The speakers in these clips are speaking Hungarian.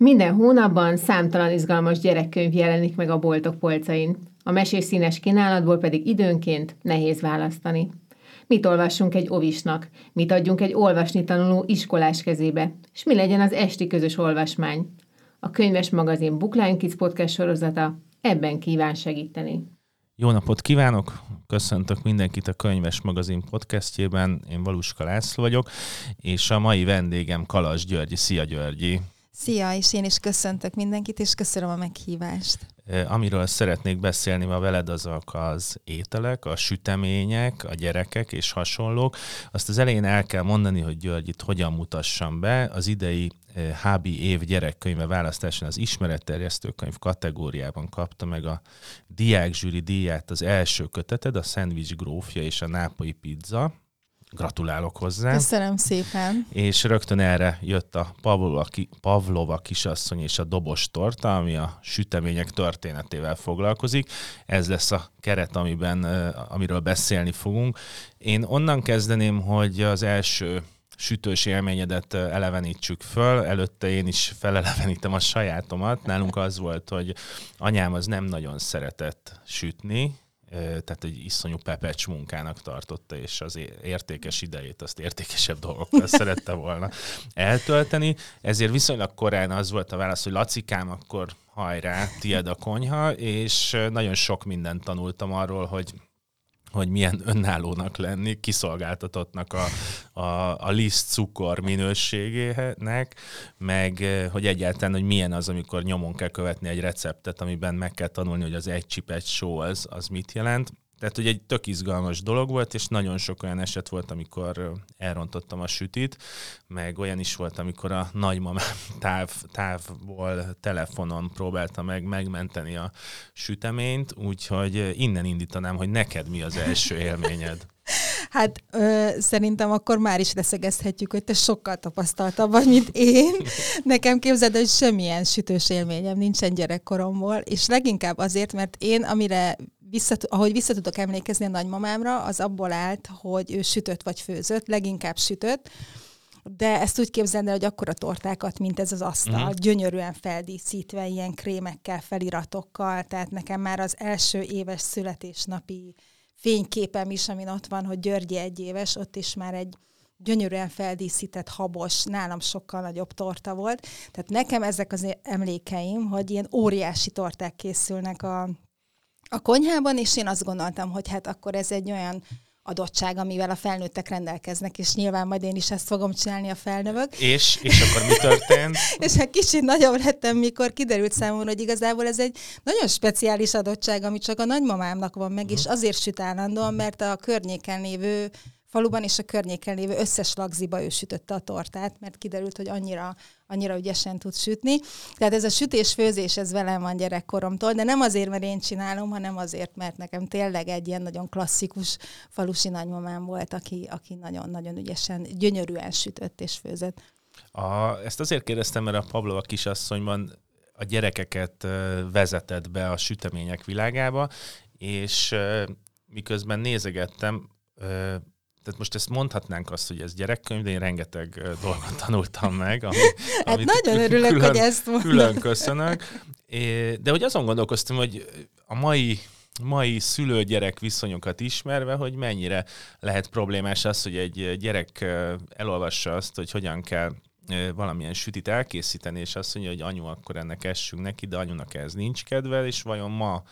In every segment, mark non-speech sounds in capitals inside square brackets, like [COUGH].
Minden hónapban számtalan izgalmas gyerekkönyv jelenik meg a boltok polcain. A mesés színes kínálatból pedig időnként nehéz választani. Mit olvassunk egy ovisnak? Mit adjunk egy olvasni tanuló iskolás kezébe? És mi legyen az esti közös olvasmány? A könyves magazin Bookline Kids podcast sorozata ebben kíván segíteni. Jó napot kívánok! Köszöntök mindenkit a Könyves Magazin podcastjében. Én Valuska László vagyok, és a mai vendégem Kalas Györgyi. Szia Györgyi! Szia, és én is köszöntök mindenkit, és köszönöm a meghívást. Amiről szeretnék beszélni ma veled, azok az ételek, a sütemények, a gyerekek és hasonlók. Azt az elején el kell mondani, hogy György itt hogyan mutassam be. Az idei HB év gyerekkönyve választásán az ismeretterjesztő kategóriában kapta meg a diákzsűri díját az első köteted, a Sandwich grófja és a nápoi pizza Gratulálok hozzá. Köszönöm szépen. És rögtön erre jött a Pavlova, Pavlova kisasszony és a dobos torta, ami a sütemények történetével foglalkozik. Ez lesz a keret, amiben, amiről beszélni fogunk. Én onnan kezdeném, hogy az első sütős élményedet elevenítsük föl. Előtte én is felelevenítem a sajátomat. Nálunk az volt, hogy anyám az nem nagyon szeretett sütni, tehát egy iszonyú pepecs munkának tartotta, és az értékes idejét azt értékesebb dolgokkal [LAUGHS] szerette volna eltölteni. Ezért viszonylag korán az volt a válasz, hogy Lacikám, akkor hajrá, tied a konyha, és nagyon sok mindent tanultam arról, hogy hogy milyen önállónak lenni, kiszolgáltatottnak a, a, a liszt cukor minőségének, meg hogy egyáltalán, hogy milyen az, amikor nyomon kell követni egy receptet, amiben meg kell tanulni, hogy az egy csip, egy só az, az mit jelent. Tehát, hogy egy tök izgalmas dolog volt, és nagyon sok olyan eset volt, amikor elrontottam a sütit, meg olyan is volt, amikor a nagymamám [LAUGHS] táv, távból telefonon próbálta meg megmenteni a süteményt, úgyhogy innen indítanám, hogy neked mi az első élményed. [LAUGHS] Hát ö, szerintem akkor már is leszegezhetjük, hogy te sokkal tapasztaltabb vagy, mint én. [LAUGHS] Nekem képzeld, hogy semmilyen sütős élményem nincsen gyerekkoromból, és leginkább azért, mert én, amire vissza, ahogy vissza tudok emlékezni a nagymamámra, az abból állt, hogy ő sütött vagy főzött, leginkább sütött, de ezt úgy képzeld el, hogy akkora tortákat, mint ez az asztal, uh-huh. gyönyörűen feldíszítve, ilyen krémekkel, feliratokkal, tehát nekem már az első éves születésnapi fényképem is, amin ott van, hogy Györgyi egy éves, ott is már egy gyönyörűen feldíszített, habos, nálam sokkal nagyobb torta volt. Tehát nekem ezek az emlékeim, hogy ilyen óriási torták készülnek a a konyhában, és én azt gondoltam, hogy hát akkor ez egy olyan adottság, amivel a felnőttek rendelkeznek, és nyilván majd én is ezt fogom csinálni a felnövök. És, és akkor mi történt? [LAUGHS] és hát kicsit nagyobb lettem, mikor kiderült számomra, hogy igazából ez egy nagyon speciális adottság, ami csak a nagymamámnak van meg, uh-huh. és azért süt állandóan, mert a környéken lévő faluban és a környéken lévő összes lagziba ő sütötte a tortát, mert kiderült, hogy annyira, annyira ügyesen tud sütni. Tehát ez a sütés-főzés, ez velem van gyerekkoromtól, de nem azért, mert én csinálom, hanem azért, mert nekem tényleg egy ilyen nagyon klasszikus falusi nagymamám volt, aki, aki nagyon-nagyon ügyesen, gyönyörűen sütött és főzött. A, ezt azért kérdeztem, mert a Pavlova kisasszonyban a gyerekeket vezetett be a sütemények világába, és miközben nézegettem, tehát most ezt mondhatnánk azt, hogy ez gyerekkönyv, de én rengeteg dolgot [LAUGHS] tanultam meg. Ami, hát amit nagyon örülök, külön, hogy ezt mondod. Külön köszönök. De hogy azon gondolkoztam, hogy a mai mai szülő-gyerek viszonyokat ismerve, hogy mennyire lehet problémás az, hogy egy gyerek elolvassa azt, hogy hogyan kell valamilyen sütit elkészíteni, és azt mondja, hogy anyu, akkor ennek essünk neki, de anyunak ez nincs kedvel, és vajon ma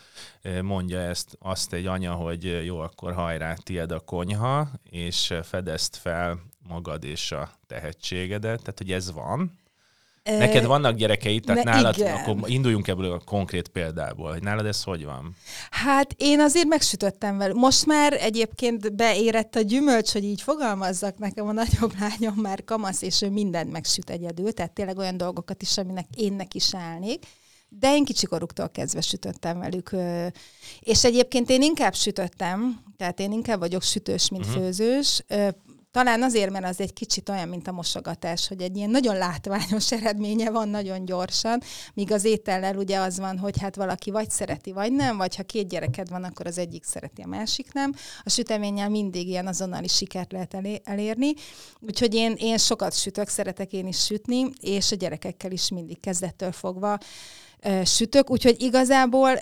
mondja ezt azt egy anya, hogy jó, akkor hajrá, tied a konyha, és fedezt fel magad és a tehetségedet, tehát hogy ez van. Neked vannak gyerekeid, tehát ne, nálad, igen. akkor induljunk ebből a konkrét példából, hogy nálad ez hogy van? Hát én azért megsütöttem vele. Most már egyébként beérett a gyümölcs, hogy így fogalmazzak nekem a nagyobb [LAUGHS] lányom már kamasz, és ő mindent megsüt egyedül, tehát tényleg olyan dolgokat is, aminek én neki is állnék. De én kicsikoruktól kezdve sütöttem velük. És egyébként én inkább sütöttem, tehát én inkább vagyok sütős, mint uh-huh. főzős talán azért, mert az egy kicsit olyan, mint a mosogatás, hogy egy ilyen nagyon látványos [LAUGHS] eredménye van nagyon gyorsan, míg az étellel ugye az van, hogy hát valaki vagy szereti, vagy nem, vagy ha két gyereked van, akkor az egyik szereti, a másik nem. A süteménnyel mindig ilyen azonnali sikert lehet elérni, úgyhogy én, én sokat sütök, szeretek én is sütni, és a gyerekekkel is mindig kezdettől fogva sütök, úgyhogy igazából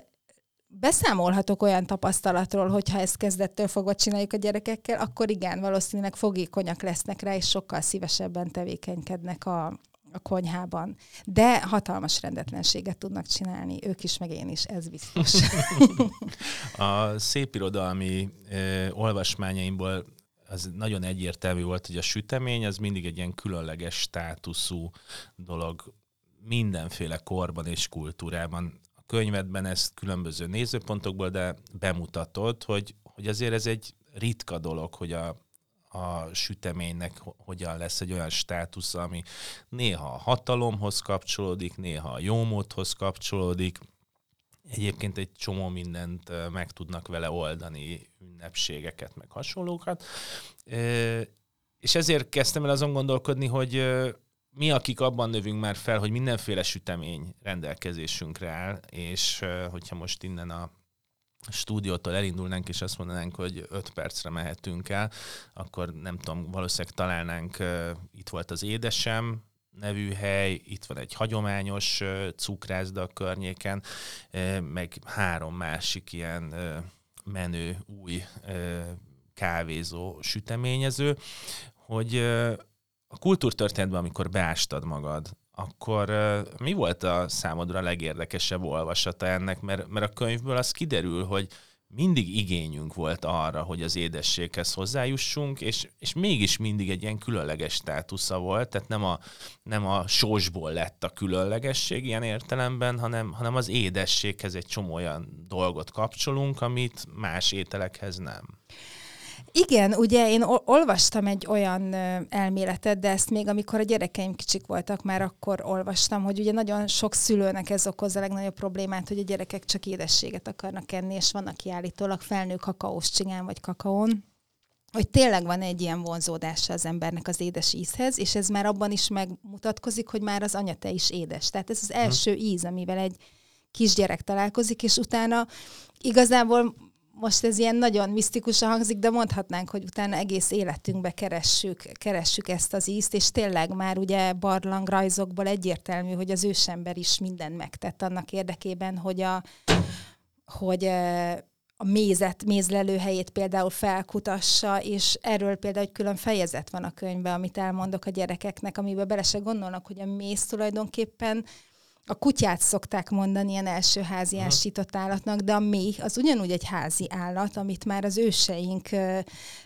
beszámolhatok olyan tapasztalatról, hogyha ezt kezdettől fogva csináljuk a gyerekekkel, akkor igen, valószínűleg fogékonyak lesznek rá, és sokkal szívesebben tevékenykednek a, a konyhában. De hatalmas rendetlenséget tudnak csinálni, ők is, meg én is, ez biztos. [LAUGHS] a szépirodalmi ö, olvasmányaimból az nagyon egyértelmű volt, hogy a sütemény az mindig egy ilyen különleges státuszú dolog mindenféle korban és kultúrában könyvedben ezt különböző nézőpontokból, de bemutatod, hogy, hogy azért ez egy ritka dolog, hogy a, a süteménynek hogyan lesz egy olyan státusz, ami néha a hatalomhoz kapcsolódik, néha a jómódhoz kapcsolódik. Egyébként egy csomó mindent meg tudnak vele oldani, ünnepségeket, meg hasonlókat. És ezért kezdtem el azon gondolkodni, hogy mi, akik abban növünk már fel, hogy mindenféle sütemény rendelkezésünkre áll, és hogyha most innen a stúdiótól elindulnánk, és azt mondanánk, hogy öt percre mehetünk el, akkor nem tudom, valószínűleg találnánk, itt volt az Édesem, nevű hely, itt van egy hagyományos cukrászda a környéken, meg három másik ilyen menő, új kávézó süteményező, hogy a kultúrtörténetben, amikor beástad magad, akkor mi volt a számodra a legérdekesebb olvasata ennek? Mert, mert a könyvből az kiderül, hogy mindig igényünk volt arra, hogy az édességhez hozzájussunk, és, és mégis mindig egy ilyen különleges státusza volt, tehát nem a, nem a sósból lett a különlegesség ilyen értelemben, hanem, hanem az édességhez egy csomó olyan dolgot kapcsolunk, amit más ételekhez nem. Igen, ugye én olvastam egy olyan elméletet, de ezt még amikor a gyerekeim kicsik voltak, már akkor olvastam, hogy ugye nagyon sok szülőnek ez okoz a legnagyobb problémát, hogy a gyerekek csak édességet akarnak enni, és van, aki állítólag felnő kakaós csigán vagy kakaón, hogy tényleg van egy ilyen vonzódása az embernek az édes ízhez, és ez már abban is megmutatkozik, hogy már az anyate is édes. Tehát ez az mhm. első íz, amivel egy kisgyerek találkozik, és utána igazából most ez ilyen nagyon misztikusan hangzik, de mondhatnánk, hogy utána egész életünkbe keressük, keressük ezt az ízt, és tényleg már ugye barlangrajzokból egyértelmű, hogy az ősember is mindent megtett annak érdekében, hogy a, hogy a mézet, mézlelőhelyét például felkutassa, és erről például egy külön fejezet van a könyvben, amit elmondok a gyerekeknek, amiben bele se gondolnak, hogy a méz tulajdonképpen a kutyát szokták mondani ilyen első házi ásított állatnak, de a méh az ugyanúgy egy házi állat, amit már az őseink ö,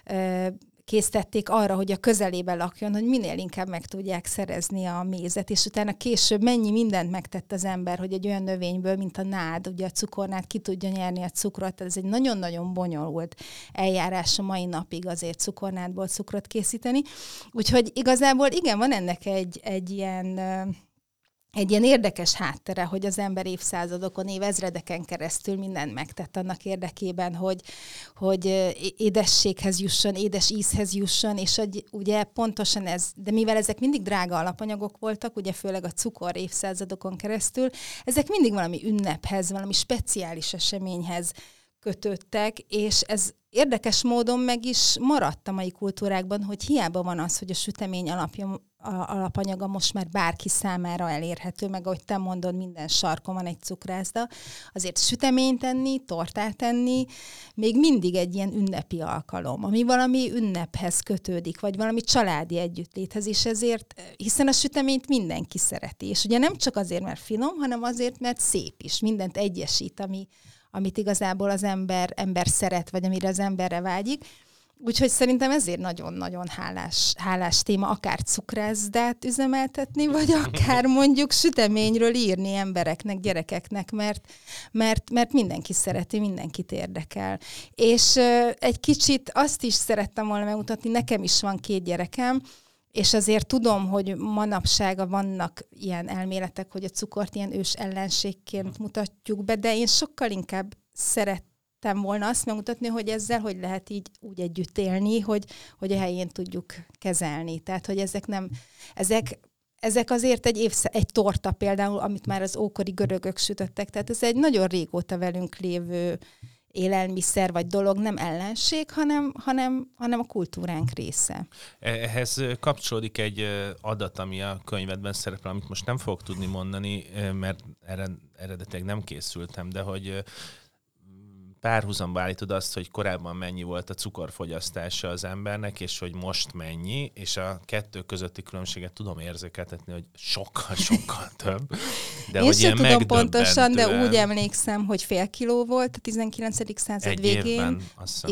ö, készítették arra, hogy a közelébe lakjon, hogy minél inkább meg tudják szerezni a mézet, és utána később mennyi mindent megtett az ember, hogy egy olyan növényből, mint a nád, ugye a cukornád ki tudja nyerni a cukrot, ez egy nagyon-nagyon bonyolult eljárás a mai napig azért cukornádból cukrot készíteni. Úgyhogy igazából igen, van ennek egy, egy ilyen egy ilyen érdekes háttere, hogy az ember évszázadokon, évezredeken keresztül mindent megtett annak érdekében, hogy, hogy édességhez jusson, édes ízhez jusson, és hogy ugye pontosan ez, de mivel ezek mindig drága alapanyagok voltak, ugye főleg a cukor évszázadokon keresztül, ezek mindig valami ünnephez, valami speciális eseményhez kötöttek, és ez érdekes módon meg is maradt a mai kultúrákban, hogy hiába van az, hogy a sütemény alapja, alapanyaga most már bárki számára elérhető, meg ahogy te mondod, minden sarkon van egy cukrászda, azért süteményt tenni, tortát tenni, még mindig egy ilyen ünnepi alkalom, ami valami ünnephez kötődik, vagy valami családi együttléthez, és ezért, hiszen a süteményt mindenki szereti, és ugye nem csak azért, mert finom, hanem azért, mert szép is, mindent egyesít, ami, amit igazából az ember, ember szeret, vagy amire az emberre vágyik. Úgyhogy szerintem ezért nagyon-nagyon hálás, hálás téma, akár cukrászdát üzemeltetni, vagy akár mondjuk süteményről írni embereknek, gyerekeknek, mert, mert, mert mindenki szereti, mindenkit érdekel. És uh, egy kicsit azt is szerettem volna megmutatni, nekem is van két gyerekem, és azért tudom, hogy manapsága vannak ilyen elméletek, hogy a cukort ilyen ős ellenségként mutatjuk be, de én sokkal inkább szeret szerettem volna azt megmutatni, hogy ezzel hogy lehet így úgy együtt élni, hogy, hogy a helyén tudjuk kezelni. Tehát, hogy ezek nem, ezek ezek azért egy, évsz, egy torta például, amit már az ókori görögök sütöttek, tehát ez egy nagyon régóta velünk lévő élelmiszer vagy dolog nem ellenség, hanem, hanem, hanem a kultúránk része. Ehhez kapcsolódik egy adat, ami a könyvedben szerepel, amit most nem fogok tudni mondani, mert eredetileg nem készültem, de hogy párhuzamba állítod azt, hogy korábban mennyi volt a cukorfogyasztása az embernek, és hogy most mennyi, és a kettő közötti különbséget tudom érzékeltetni, hogy sokkal-sokkal [LAUGHS] több. De Én hogy sem tudom pontosan, de úgy emlékszem, hogy fél kiló volt a 19. század egy végén. Évben,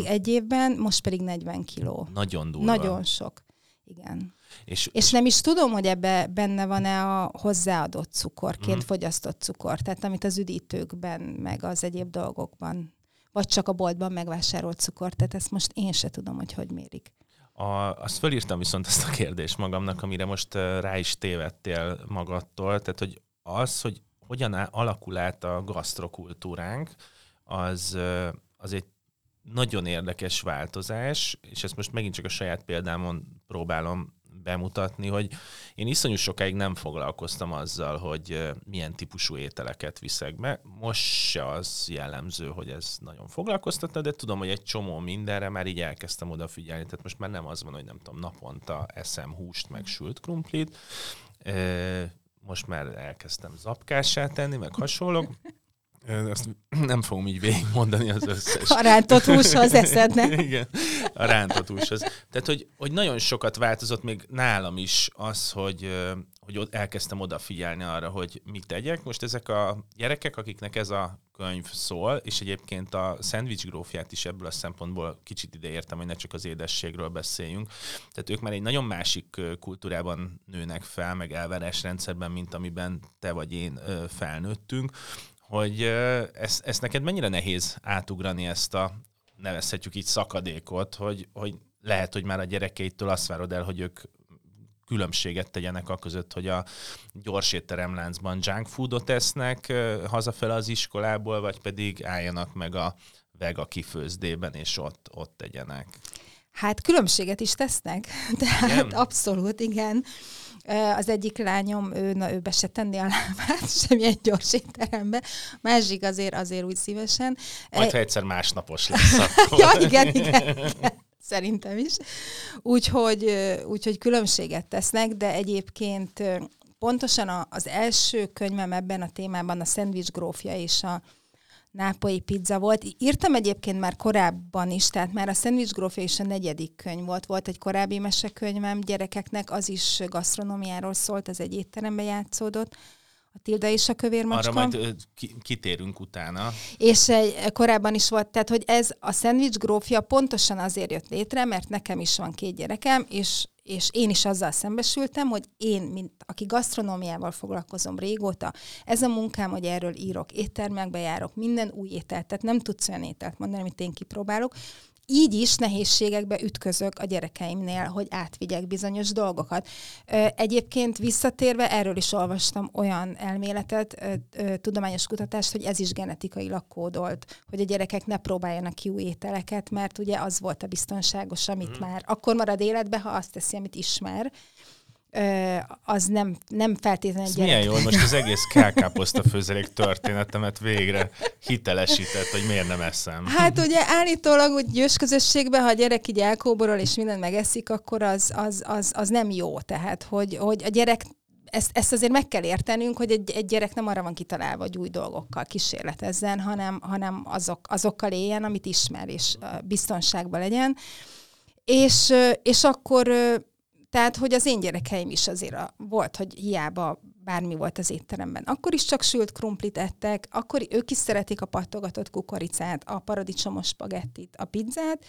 egy évben, most pedig 40 kiló. Nagyon durva. Nagyon sok. Igen. És, és nem is tudom, hogy ebbe benne van-e a hozzáadott cukorként mm. fogyasztott cukor, tehát amit az üdítőkben, meg az egyéb dolgokban vagy csak a boltban megvásárolt cukor. Tehát ezt most én se tudom, hogy hogy mérik. A, azt fölírtam viszont ezt a kérdést magamnak, amire most rá is tévedtél magadtól, tehát hogy az, hogy hogyan alakul át a gasztrokultúránk, az, az egy nagyon érdekes változás, és ezt most megint csak a saját példámon próbálom bemutatni, hogy én iszonyú sokáig nem foglalkoztam azzal, hogy milyen típusú ételeket viszek be. Most se az jellemző, hogy ez nagyon foglalkoztatna, de tudom, hogy egy csomó mindenre már így elkezdtem odafigyelni. Tehát most már nem az van, hogy nem tudom, naponta eszem húst, meg sült krumplit. Most már elkezdtem zapkássá tenni, meg hasonlók. Azt [CLEARS THROAT] nem fogom így végigmondani az összes. A rántott húshoz [LAUGHS] eszedne. Igen, a rántott húshoz. Tehát, hogy, hogy nagyon sokat változott még nálam is az, hogy, hogy elkezdtem odafigyelni arra, hogy mit tegyek. Most ezek a gyerekek, akiknek ez a könyv szól, és egyébként a szendvics grófját is ebből a szempontból kicsit ide értem, hogy ne csak az édességről beszéljünk. Tehát ők már egy nagyon másik kultúrában nőnek fel, meg elvárásrendszerben, mint amiben te vagy én felnőttünk hogy ezt, ezt neked mennyire nehéz átugrani ezt a, nevezhetjük így szakadékot, hogy, hogy lehet, hogy már a gyerekeitől azt várod el, hogy ők különbséget tegyenek a között, hogy a gyors étteremláncban junk foodot esznek hazafele az iskolából, vagy pedig álljanak meg a vega kifőzdében, és ott, ott tegyenek. Hát különbséget is tesznek, [LAUGHS] tehát igen? abszolút, igen. Az egyik lányom, ő, na, ő be se tenni a lábát [LAUGHS] semmilyen gyors étterembe, másik azért, azért úgy szívesen. Majd, ha egyszer másnapos lesz [LAUGHS] akkor. ja, igen, igen, igen. Szerintem is. Úgyhogy, úgyhogy különbséget tesznek, de egyébként pontosan az első könyvem ebben a témában a szendvics grófja és a nápolyi pizza volt. Írtam egyébként már korábban is, tehát már a Sandwich Grófja is a negyedik könyv volt. Volt egy korábbi mesekönyvem gyerekeknek, az is gasztronómiáról szólt, az egy étterembe játszódott. A Tilda és a kövér macska. Arra majd kitérünk utána. És egy, korábban is volt, tehát hogy ez a Sandwich Grófja pontosan azért jött létre, mert nekem is van két gyerekem, és és én is azzal szembesültem, hogy én, mint aki gasztronómiával foglalkozom régóta, ez a munkám, hogy erről írok, éttermekbe járok, minden új ételt, tehát nem tudsz olyan ételt mondani, amit én kipróbálok, így is nehézségekbe ütközök a gyerekeimnél, hogy átvigyek bizonyos dolgokat. Egyébként visszatérve, erről is olvastam olyan elméletet, tudományos kutatást, hogy ez is genetikailag kódolt, hogy a gyerekek ne próbáljanak ki új ételeket, mert ugye az volt a biztonságos, amit mm. már akkor marad életbe, ha azt teszi, amit ismer az nem, nem feltétlenül gyerek. Milyen jó, hogy most az egész kákáposzta főzelék történetemet végre hitelesített, hogy miért nem eszem. Hát ugye állítólag, hogy győs közösségben, ha a gyerek így elkóborol és mindent megeszik, akkor az, az, az, az nem jó. Tehát, hogy, hogy a gyerek ezt, ezt azért meg kell értenünk, hogy egy, egy gyerek nem arra van kitalálva, hogy új dolgokkal kísérletezzen, hanem, hanem azok, azokkal éljen, amit ismer, és biztonságban legyen. És, és akkor tehát, hogy az én gyerekeim is azért a, volt, hogy hiába bármi volt az étteremben. Akkor is csak sült krumplit ettek, akkor ők is szeretik a pattogatott kukoricát, a paradicsomos spagettit, a pizzát,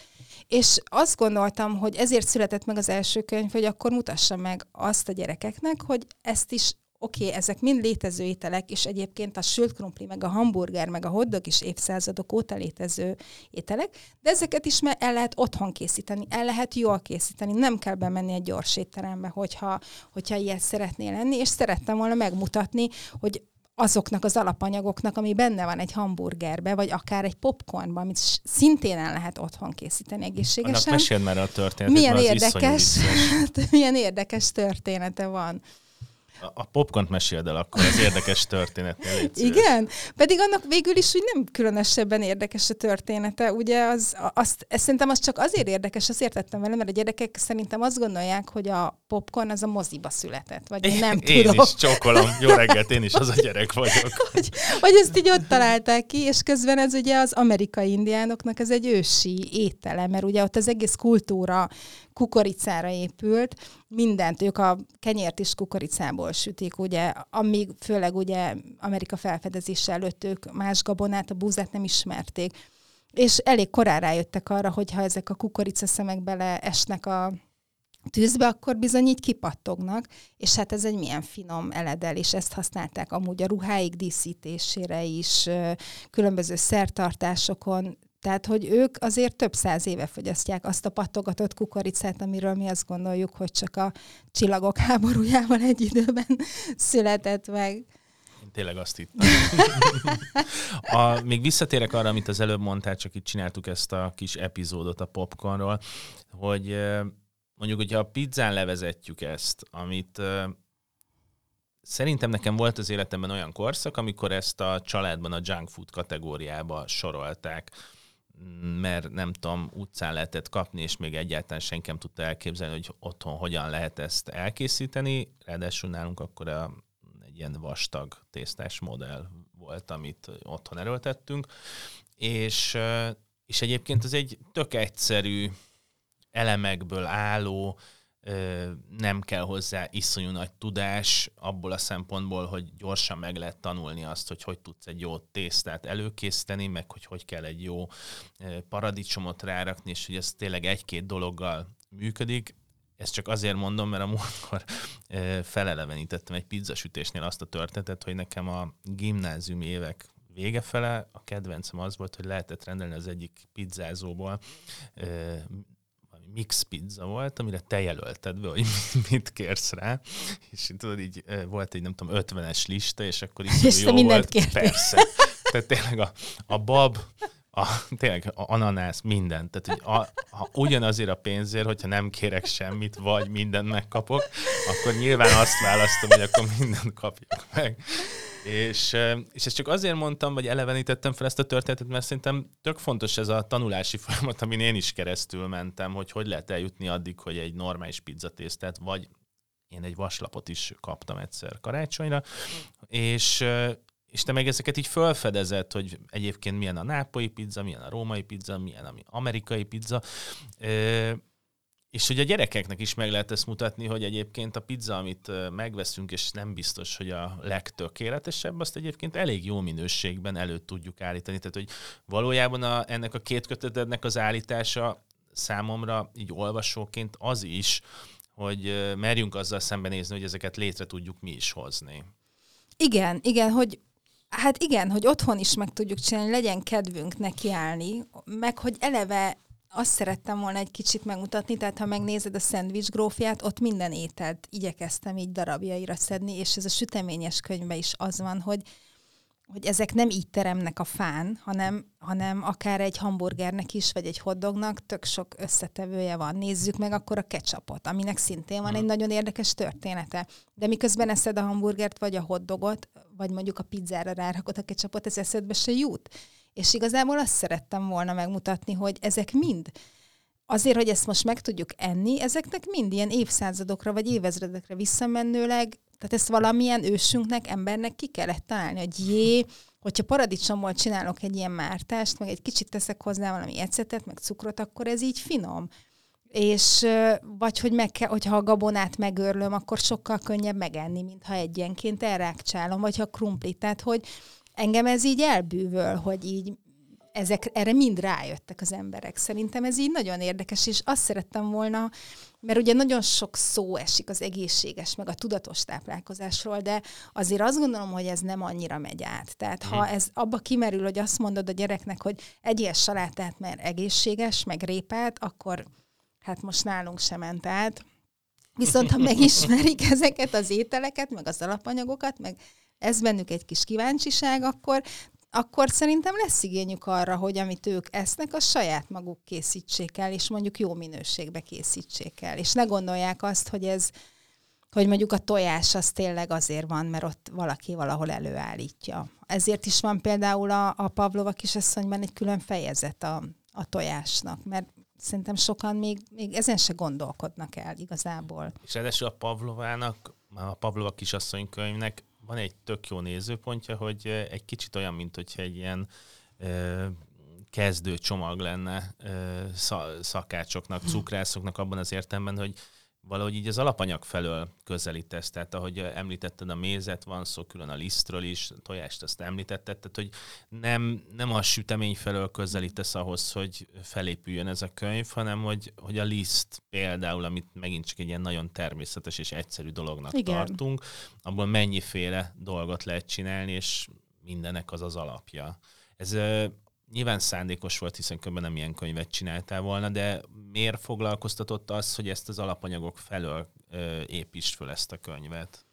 és azt gondoltam, hogy ezért született meg az első könyv, hogy akkor mutassa meg azt a gyerekeknek, hogy ezt is oké, okay, ezek mind létező ételek, és egyébként a sült krumpli, meg a hamburger, meg a hotdog is évszázadok óta létező ételek, de ezeket is el lehet otthon készíteni, el lehet jól készíteni, nem kell bemenni egy gyors étterembe, hogyha, hogyha ilyet szeretnél lenni, és szerettem volna megmutatni, hogy azoknak az alapanyagoknak, ami benne van egy hamburgerbe, vagy akár egy popcornban, amit szintén el lehet otthon készíteni egészségesen. Annak meséld már a történetet, milyen érdekes, [LAUGHS] milyen érdekes története van. A popcornt meséld el akkor, az érdekes történet. [LAUGHS] Igen? Pedig annak végül is úgy nem különösebben érdekes a története. Ugye az, azt, ezt szerintem az csak azért érdekes, azt értettem vele, mert a gyerekek szerintem azt gondolják, hogy a popcorn az a moziba született. Vagy én nem én tudom. is csókolom. Jó reggelt, én is az a gyerek vagyok. [LAUGHS] hogy, hogy ezt így ott találták ki, és közben ez ugye az amerikai indiánoknak ez egy ősi étele, mert ugye ott az egész kultúra kukoricára épült, mindent, ők a kenyért is kukoricából sütik, ugye, amíg főleg ugye Amerika felfedezése előtt ők más gabonát, a búzát nem ismerték. És elég korán rájöttek arra, hogy ha ezek a kukoricaszemek bele esnek a tűzbe, akkor bizony így kipattognak, és hát ez egy milyen finom eledel, és ezt használták amúgy a ruháik díszítésére is, különböző szertartásokon, tehát, hogy ők azért több száz éve fogyasztják azt a pattogatott kukoricát, amiről mi azt gondoljuk, hogy csak a csillagok háborújával egy időben [LAUGHS] született meg. Én tényleg azt hittem. [LAUGHS] a, még visszatérek arra, amit az előbb mondtál, csak itt csináltuk ezt a kis epizódot a popcornról, hogy mondjuk, hogyha a pizzán levezetjük ezt, amit Szerintem nekem volt az életemben olyan korszak, amikor ezt a családban a junk food kategóriába sorolták mert nem tudom, utcán lehetett kapni, és még egyáltalán senki nem tudta elképzelni, hogy otthon hogyan lehet ezt elkészíteni. Ráadásul nálunk akkor a, egy ilyen vastag tésztás modell volt, amit otthon erőltettünk. És, és egyébként ez egy tök egyszerű elemekből álló, nem kell hozzá iszonyú nagy tudás abból a szempontból, hogy gyorsan meg lehet tanulni azt, hogy hogy tudsz egy jó tésztát előkészíteni, meg hogy hogy kell egy jó paradicsomot rárakni, és hogy ez tényleg egy-két dologgal működik. Ezt csak azért mondom, mert a múltkor felelevenítettem egy pizzasütésnél azt a történetet, hogy nekem a gimnáziumi évek vége fele a kedvencem az volt, hogy lehetett rendelni az egyik pizzázóból mix pizza volt, amire te jelölted be, hogy [LAUGHS] mit kérsz rá, és tudod, így volt egy nem tudom, 50-es lista, és akkor is [LAUGHS] és jó volt. Kértél. Persze. Tehát tényleg a, a bab, a, tényleg a ananász, minden. Tehát, hogy a, ha ugyanazért a pénzért, hogyha nem kérek semmit, vagy mindent megkapok, akkor nyilván azt választom, hogy akkor mindent kapjak meg. És, és ezt csak azért mondtam, vagy elevenítettem fel ezt a történetet, mert szerintem tök fontos ez a tanulási [LAUGHS] folyamat, amin én is keresztül mentem, hogy hogy lehet eljutni addig, hogy egy normális pizzatésztet, vagy én egy vaslapot is kaptam egyszer karácsonyra, és, és te meg ezeket így felfedezett, hogy egyébként milyen a nápolyi pizza, milyen a római pizza, milyen a amerikai pizza, és hogy a gyerekeknek is meg lehet ezt mutatni, hogy egyébként a pizza, amit megveszünk, és nem biztos, hogy a legtökéletesebb, azt egyébként elég jó minőségben elő tudjuk állítani. Tehát, hogy valójában a, ennek a két kötetednek az állítása számomra így olvasóként az is, hogy merjünk azzal szembenézni, hogy ezeket létre tudjuk mi is hozni. Igen, igen, hogy Hát igen, hogy otthon is meg tudjuk csinálni, legyen kedvünk nekiállni, meg hogy eleve azt szerettem volna egy kicsit megmutatni, tehát ha megnézed a szendvics grófját, ott minden ételt igyekeztem így darabjaira szedni, és ez a süteményes könyvben is az van, hogy hogy ezek nem így teremnek a fán, hanem, hanem akár egy hamburgernek is, vagy egy hotdognak tök sok összetevője van. Nézzük meg akkor a ketchupot, aminek szintén van egy nagyon érdekes története. De miközben eszed a hamburgert, vagy a hotdogot, vagy mondjuk a pizzára rárakod a ketchupot, ez eszedbe se jut. És igazából azt szerettem volna megmutatni, hogy ezek mind azért, hogy ezt most meg tudjuk enni, ezeknek mind ilyen évszázadokra vagy évezredekre visszamenőleg, tehát ezt valamilyen ősünknek, embernek ki kellett találni, hogy jé, hogyha paradicsomból csinálok egy ilyen mártást, meg egy kicsit teszek hozzá valami ecetet, meg cukrot, akkor ez így finom. És vagy hogy meg kell, hogyha a gabonát megörlöm, akkor sokkal könnyebb megenni, mint ha egyenként elrákcsálom, vagy ha krumplit. Tehát, hogy engem ez így elbűvöl, hogy így ezek, erre mind rájöttek az emberek. Szerintem ez így nagyon érdekes, és azt szerettem volna, mert ugye nagyon sok szó esik az egészséges, meg a tudatos táplálkozásról, de azért azt gondolom, hogy ez nem annyira megy át. Tehát ha mhm. ez abba kimerül, hogy azt mondod a gyereknek, hogy egyél salátát, mert egészséges, meg répát, akkor hát most nálunk sem ment át. Viszont ha [LAUGHS] megismerik ezeket az ételeket, meg az alapanyagokat, meg ez bennük egy kis kíváncsiság, akkor akkor szerintem lesz igényük arra, hogy amit ők esznek, a saját maguk készítsék el, és mondjuk jó minőségbe készítsék el. És ne gondolják azt, hogy ez, hogy mondjuk a tojás az tényleg azért van, mert ott valaki valahol előállítja. Ezért is van például a, a Pavlova kisasszonyban egy külön fejezet a, a tojásnak, mert szerintem sokan még, még ezen se gondolkodnak el igazából. És ráadásul a Pavlovának, a Pavlova kisasszony könyvnek van egy tök jó nézőpontja, hogy egy kicsit olyan, mint hogyha egy ilyen ö, kezdő csomag lenne ö, szakácsoknak, cukrászoknak abban az értelemben, hogy valahogy így az alapanyag felől közelítesz. Tehát ahogy említetted, a mézet van szó, külön a lisztről is, a tojást azt említetted, tehát hogy nem, nem a sütemény felől közelítesz ahhoz, hogy felépüljön ez a könyv, hanem hogy, hogy a liszt például, amit megint csak egy ilyen nagyon természetes és egyszerű dolognak Igen. tartunk, abból mennyiféle dolgot lehet csinálni, és mindenek az az alapja. Ez nyilván szándékos volt, hiszen különben nem ilyen könyvet csináltál volna, de miért foglalkoztatott az, hogy ezt az alapanyagok felől ö, építsd föl ezt a könyvet?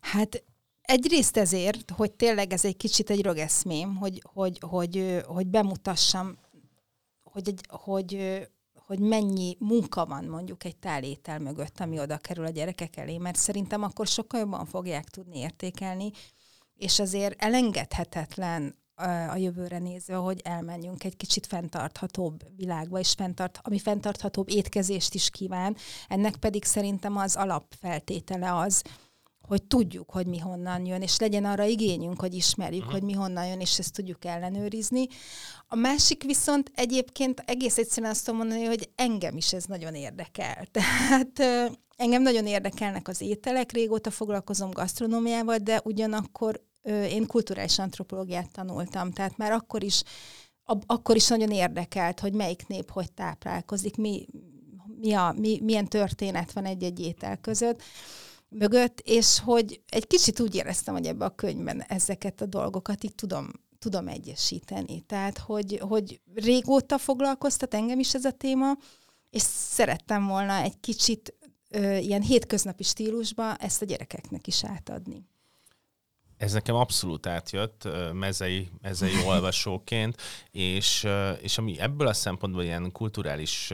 Hát egyrészt ezért, hogy tényleg ez egy kicsit egy rögeszmém, hogy, hogy, hogy, hogy bemutassam, hogy, egy, hogy, hogy mennyi munka van mondjuk egy tálétel mögött, ami oda kerül a gyerekek elé, mert szerintem akkor sokkal jobban fogják tudni értékelni, és azért elengedhetetlen a jövőre nézve, hogy elmenjünk egy kicsit fenntarthatóbb világba, és fenntart, ami fenntarthatóbb étkezést is kíván. Ennek pedig szerintem az alapfeltétele az, hogy tudjuk, hogy mi honnan jön, és legyen arra igényünk, hogy ismerjük, uh-huh. hogy mi honnan jön, és ezt tudjuk ellenőrizni. A másik viszont egyébként egész egyszerűen azt tudom mondani, hogy engem is ez nagyon érdekel. [LAUGHS] Tehát engem nagyon érdekelnek az ételek, régóta foglalkozom gasztronómiával, de ugyanakkor én kulturális antropológiát tanultam, tehát már akkor is, ab, akkor is nagyon érdekelt, hogy melyik nép hogy táplálkozik, mi, mi a, mi, milyen történet van egy-egy étel között mögött, és hogy egy kicsit úgy éreztem, hogy ebbe a könyvben ezeket a dolgokat így tudom, tudom egyesíteni. Tehát, hogy, hogy régóta foglalkoztat engem is ez a téma, és szerettem volna egy kicsit ö, ilyen hétköznapi stílusba ezt a gyerekeknek is átadni. Ez nekem abszolút átjött mezei, mezei [LAUGHS] olvasóként, és, és ami ebből a szempontból ilyen kulturális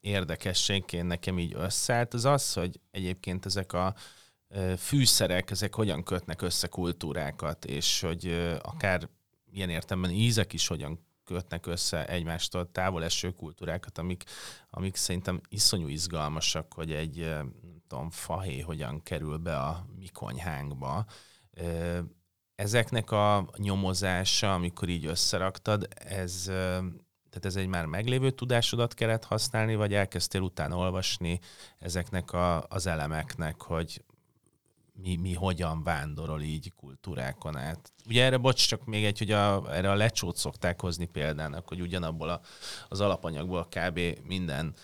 érdekességként nekem így összeállt, az az, hogy egyébként ezek a fűszerek, ezek hogyan kötnek össze kultúrákat, és hogy akár ilyen értelemben ízek is hogyan kötnek össze egymástól távol eső kultúrákat, amik, amik szerintem iszonyú izgalmasak, hogy egy nem tudom, fahé hogyan kerül be a mi konyhánkba. Ezeknek a nyomozása, amikor így összeraktad, ez, tehát ez egy már meglévő tudásodat kellett használni, vagy elkezdtél utána olvasni ezeknek a, az elemeknek, hogy mi, mi hogyan vándorol így kultúrákon át. Ugye erre, bocs, csak még egy, hogy a, erre a lecsót szokták hozni példának, hogy ugyanabból a, az alapanyagból kb. minden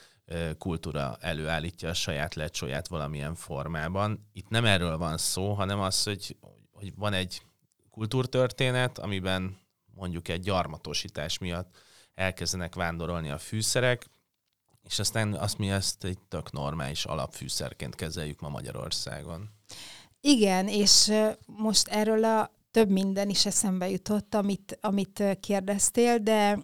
kultúra előállítja a saját lecsóját valamilyen formában. Itt nem erről van szó, hanem az, hogy, hogy van egy kultúrtörténet, amiben mondjuk egy gyarmatosítás miatt elkezdenek vándorolni a fűszerek, és aztán azt mi ezt egy tök normális alapfűszerként kezeljük ma Magyarországon. Igen, és most erről a több minden is eszembe jutott, amit, amit kérdeztél, de,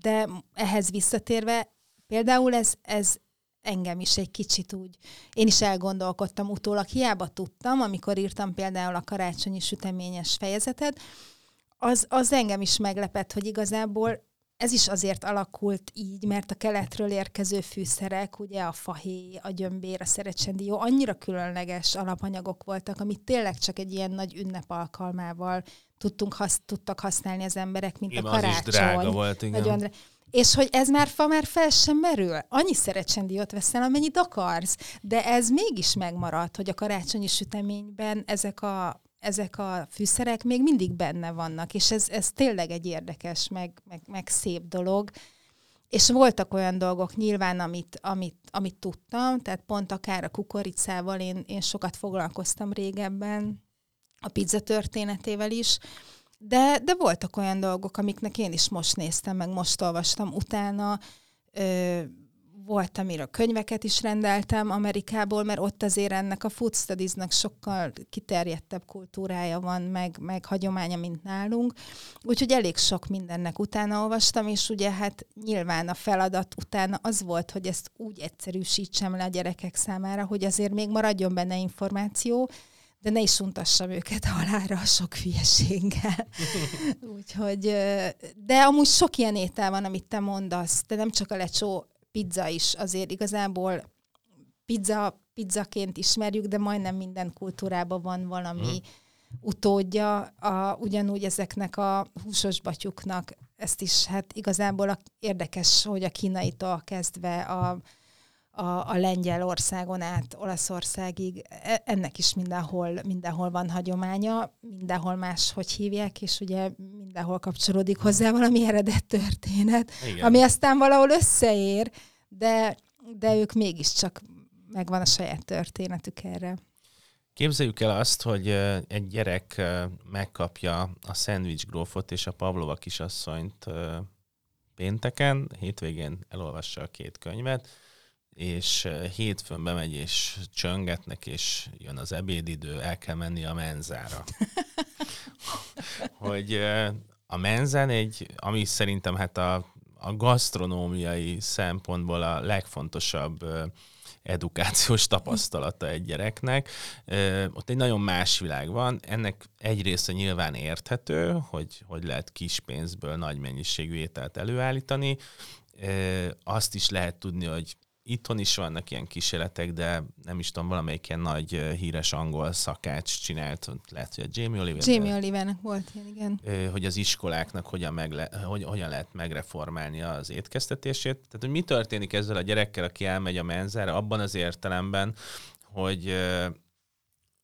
de ehhez visszatérve, például ez, ez engem is egy kicsit úgy, én is elgondolkodtam utólag, hiába tudtam, amikor írtam például a karácsonyi süteményes fejezetet, az, az engem is meglepett, hogy igazából ez is azért alakult így, mert a keletről érkező fűszerek, ugye a fahéj, a gyömbér, a szerecsendió annyira különleges alapanyagok voltak, amit tényleg csak egy ilyen nagy ünnep alkalmával tudtunk hasz, tudtak használni az emberek, mint igen, a karácsony. Az is drága volt, igen. Nagyon, és hogy ez már fa már fel sem merül. Annyi szerecsendiót veszel, amennyit akarsz. De ez mégis megmaradt, hogy a karácsonyi süteményben ezek a ezek a fűszerek még mindig benne vannak, és ez, ez tényleg egy érdekes, meg, meg, meg szép dolog. És voltak olyan dolgok nyilván, amit, amit, amit tudtam, tehát pont akár a kukoricával én, én sokat foglalkoztam régebben, a pizza történetével is, de, de voltak olyan dolgok, amiknek én is most néztem, meg most olvastam utána. Ö, volt, amiről könyveket is rendeltem Amerikából, mert ott azért ennek a food studies sokkal kiterjedtebb kultúrája van, meg, meg hagyománya, mint nálunk. Úgyhogy elég sok mindennek utána olvastam, és ugye hát nyilván a feladat utána az volt, hogy ezt úgy egyszerűsítsem le a gyerekek számára, hogy azért még maradjon benne információ, de ne is untassam őket halára a sok hülyeséggel. [LAUGHS] Úgyhogy, de amúgy sok ilyen étel van, amit te mondasz, de nem csak a lecsó pizza is azért igazából pizza, pizzaként ismerjük, de majdnem minden kultúrában van valami hmm. utódja, a, ugyanúgy ezeknek a húsos batyuknak, ezt is hát igazából a, érdekes, hogy a kínaitól kezdve a, a, a Lengyelországon át Olaszországig, e, ennek is mindenhol, mindenhol van hagyománya, mindenhol más, hogy hívják, és ugye mindenhol kapcsolódik hozzá valami eredet történet, Igen. ami aztán valahol összeér, de, de ők mégiscsak megvan a saját történetük erre. Képzeljük el azt, hogy egy gyerek megkapja a szendvics grófot és a Pavlova kisasszonyt pénteken, hétvégén elolvassa a két könyvet, és hétfőn bemegy és csöngetnek, és jön az ebédidő, el kell menni a menzára. [LAUGHS] hogy a menzen egy, ami szerintem hát a, a gasztronómiai szempontból a legfontosabb edukációs tapasztalata egy gyereknek. Ott egy nagyon más világ van. Ennek egy része nyilván érthető, hogy hogy lehet kis pénzből nagy mennyiségű ételt előállítani. Azt is lehet tudni, hogy itthon is vannak ilyen kísérletek, de nem is tudom, valamelyik ilyen nagy híres angol szakács csinált, lehet, hogy a Jamie Oliver. Jamie Olivernek volt ilyen, igen. Hogy az iskoláknak hogyan, megle, hogy, hogyan lehet megreformálni az étkeztetését. Tehát, hogy mi történik ezzel a gyerekkel, aki elmegy a menzára, abban az értelemben, hogy,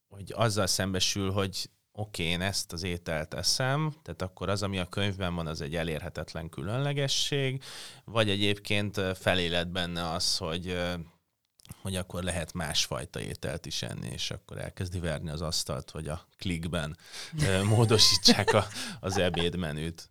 hogy azzal szembesül, hogy oké, én ezt az ételt eszem, tehát akkor az, ami a könyvben van, az egy elérhetetlen különlegesség, vagy egyébként feléled benne az, hogy hogy akkor lehet másfajta ételt is enni, és akkor elkezdi verni az asztalt, hogy a klikben módosítsák a, az ebédmenüt.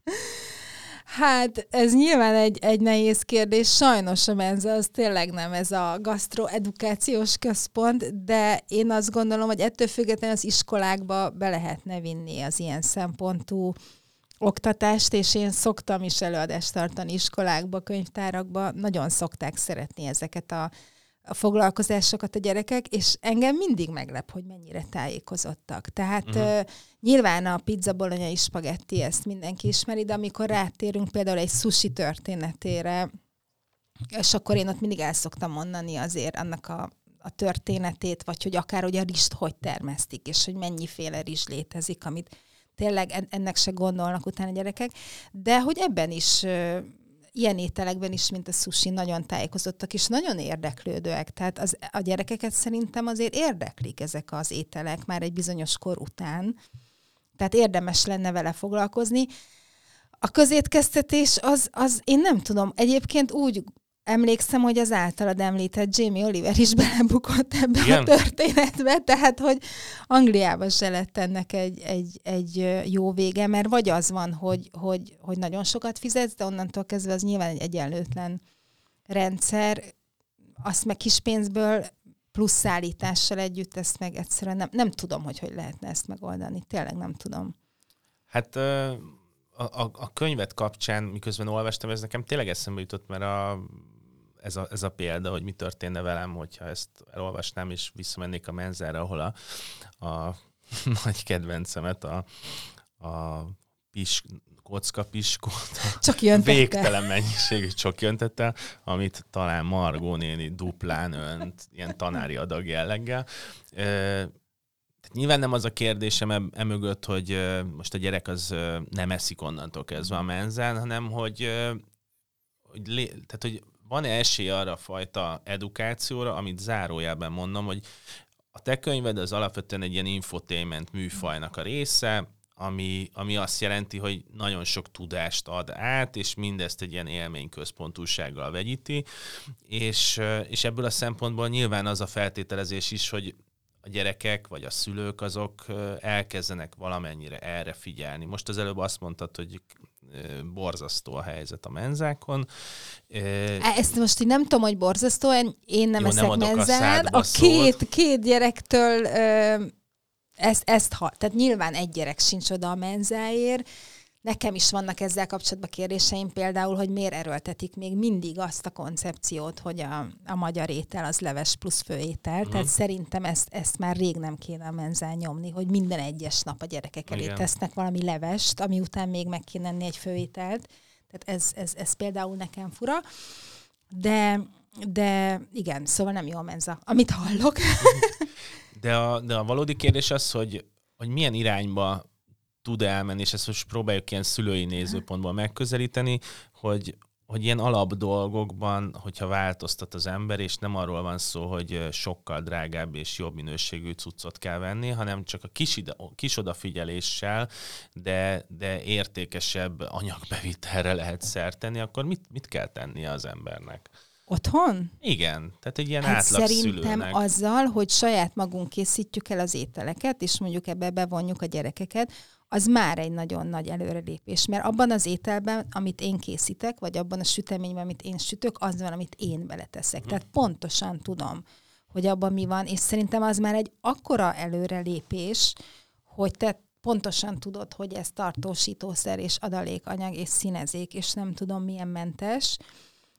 Hát ez nyilván egy, egy nehéz kérdés. Sajnos a menze az tényleg nem ez a gasztroedukációs központ, de én azt gondolom, hogy ettől függetlenül az iskolákba be lehetne vinni az ilyen szempontú oktatást, és én szoktam is előadást tartani iskolákba, könyvtárakba, nagyon szokták szeretni ezeket a a foglalkozásokat a gyerekek, és engem mindig meglep, hogy mennyire tájékozottak. Tehát uh-huh. uh, nyilván a pizza bolonyai spagetti, ezt mindenki ismeri, de amikor rátérünk például egy sushi történetére, és akkor én ott mindig el szoktam mondani azért annak a, a történetét, vagy hogy akár hogy a rist hogy termesztik, és hogy mennyiféle rizs létezik, amit tényleg ennek se gondolnak utána a gyerekek, de hogy ebben is ilyen ételekben is, mint a sushi, nagyon tájékozottak, és nagyon érdeklődőek. Tehát az, a gyerekeket szerintem azért érdeklik ezek az ételek már egy bizonyos kor után. Tehát érdemes lenne vele foglalkozni. A közétkeztetés az, az én nem tudom, egyébként úgy emlékszem, hogy az általad említett Jamie Oliver is [LAUGHS] belebukott ebbe Igen? a történetbe, tehát hogy Angliában se lett ennek egy, egy, egy jó vége, mert vagy az van, hogy, hogy, hogy nagyon sokat fizetsz, de onnantól kezdve az nyilván egy egyenlőtlen rendszer, azt meg kis pénzből plusz szállítással együtt ezt meg egyszerűen nem, nem tudom, hogy hogy lehetne ezt megoldani. Tényleg nem tudom. Hát a, a, a könyvet kapcsán, miközben olvastam, ez nekem tényleg eszembe jutott, mert a ez a, ez a példa, hogy mi történne velem, hogyha ezt elolvasnám, és visszamennék a menzára, ahol a, a [LAUGHS] nagy kedvencemet, a, a pis, kocka piskót, Csak végtelen mennyiségű csak jöntette, amit talán Margó néni duplán önt, ilyen tanári adag jelleggel. Tehát nyilván nem az a kérdésem emögött, hogy most a gyerek az nem eszik onnantól kezdve a menzán, hanem hogy, hogy, lé, tehát, hogy van-e esély arra a fajta edukációra, amit zárójában mondom, hogy a te könyved az alapvetően egy ilyen infotainment műfajnak a része, ami, ami azt jelenti, hogy nagyon sok tudást ad át, és mindezt egy ilyen élményközpontúsággal vegyíti, és, és ebből a szempontból nyilván az a feltételezés is, hogy a gyerekek vagy a szülők azok elkezdenek valamennyire erre figyelni. Most az előbb azt mondtad, hogy borzasztó a helyzet a menzákon. Ezt most így nem tudom, hogy borzasztó, én nem Jó, eszek nem menzát. A, a két, két gyerektől ezt, ezt ha, tehát nyilván egy gyerek sincs oda a menzáért, Nekem is vannak ezzel kapcsolatban kérdéseim, például, hogy miért erőltetik még mindig azt a koncepciót, hogy a, a magyar étel az leves plusz főétel. Mm. Tehát szerintem ezt, ezt már rég nem kéne a menzán nyomni, hogy minden egyes nap a gyerekek elé Igen. tesznek valami levest, ami után még meg kéne enni egy főételt. Tehát ez, ez, ez például nekem fura. De, de igen, szóval nem jó a menza, amit hallok. De a, de a valódi kérdés az, hogy, hogy milyen irányba tud elmenni, és ezt most próbáljuk ilyen szülői nézőpontból megközelíteni, hogy, hogy ilyen alap dolgokban, hogyha változtat az ember, és nem arról van szó, hogy sokkal drágább és jobb minőségű cuccot kell venni, hanem csak a kis, ide, kis odafigyeléssel, de, de értékesebb anyagbevitelre lehet szert tenni, akkor mit, mit kell tennie az embernek? Otthon? Igen, tehát egy ilyen hát átlag Szerintem szülőnek. azzal, hogy saját magunk készítjük el az ételeket, és mondjuk ebbe bevonjuk a gyerekeket, az már egy nagyon nagy előrelépés, mert abban az ételben, amit én készítek, vagy abban a süteményben, amit én sütök, az van, amit én beleteszek. Mm. Tehát pontosan tudom, hogy abban mi van, és szerintem az már egy akkora előrelépés, hogy te pontosan tudod, hogy ez tartósítószer és adalékanyag és színezék, és nem tudom milyen mentes,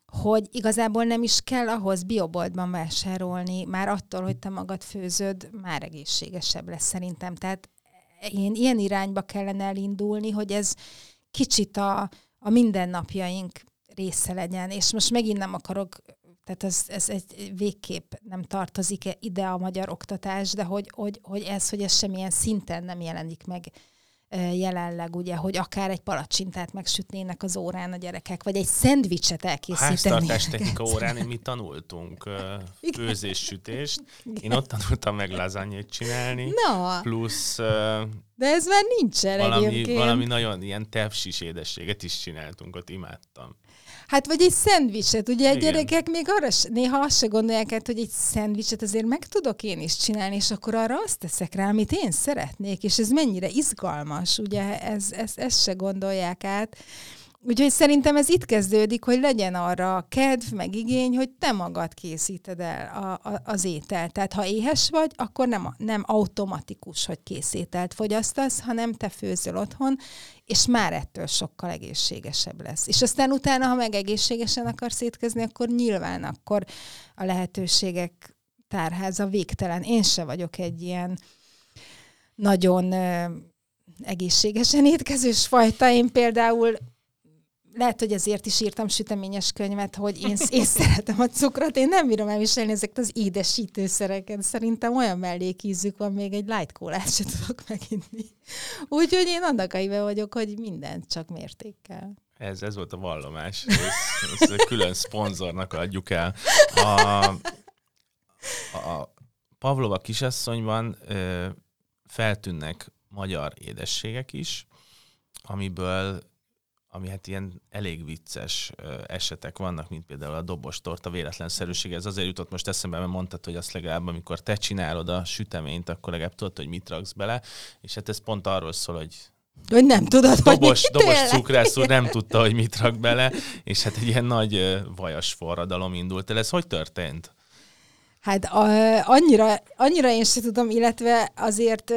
hogy igazából nem is kell ahhoz bioboltban vásárolni, már attól, hogy te magad főzöd, már egészségesebb lesz szerintem. Tehát én ilyen irányba kellene elindulni, hogy ez kicsit a, a mindennapjaink része legyen. És most megint nem akarok, tehát ez, ez egy végképp nem tartozik ide a magyar oktatás, de hogy, hogy, hogy ez, hogy ez semmilyen szinten nem jelenik meg jelenleg, ugye, hogy akár egy palacsintát megsütnének az órán a gyerekek, vagy egy szendvicset elkészítenének. Háztartástechnika [LAUGHS] órán mi tanultunk főzés-sütést. Én ott tanultam meg lazányét csinálni. Na. Plusz de ez már nincsen valami, egyébként. Valami nagyon ilyen tepsis édességet is csináltunk, ott imádtam. Hát vagy egy szendvicset, ugye a gyerekek még arra néha azt se gondolják át, hogy egy szendvicset azért meg tudok én is csinálni, és akkor arra azt teszek rá, amit én szeretnék, és ez mennyire izgalmas, ugye ez, ez, ezt se gondolják át. Úgyhogy szerintem ez itt kezdődik, hogy legyen arra kedv, meg igény, hogy te magad készíted el a, a, az ételt. Tehát ha éhes vagy, akkor nem, nem automatikus, hogy készételt fogyasztasz, hanem te főzöl otthon, és már ettől sokkal egészségesebb lesz. És aztán utána, ha meg egészségesen akarsz étkezni, akkor nyilván akkor a lehetőségek tárháza végtelen. Én se vagyok egy ilyen nagyon egészségesen étkezős fajta. Én például lehet, hogy ezért is írtam süteményes könyvet, hogy én, én szeretem a cukrot, én nem bírom elviselni ezeket az édesítőszereket. Szerintem olyan mellékízük van, még egy light kólát sem tudok meginni. Úgyhogy én annak aive vagyok, hogy mindent csak mértékkel. Ez, ez volt a vallomás. Ezt, ezt külön szponzornak adjuk el. A, a Pavlova kisasszonyban ö, feltűnnek magyar édességek is, amiből ami hát ilyen elég vicces esetek vannak, mint például a dobos torta véletlenszerűség. Ez azért jutott most eszembe, mert mondtad, hogy azt legalább, amikor te csinálod a süteményt, akkor legalább tudod, hogy mit raksz bele, és hát ez pont arról szól, hogy hogy nem tudod, dobos, hogy dobos cukrász úr [LAUGHS] nem tudta, hogy mit rak bele, és hát egy ilyen nagy vajas forradalom indult el. Ez hogy történt? Hát a, annyira, annyira én sem tudom, illetve azért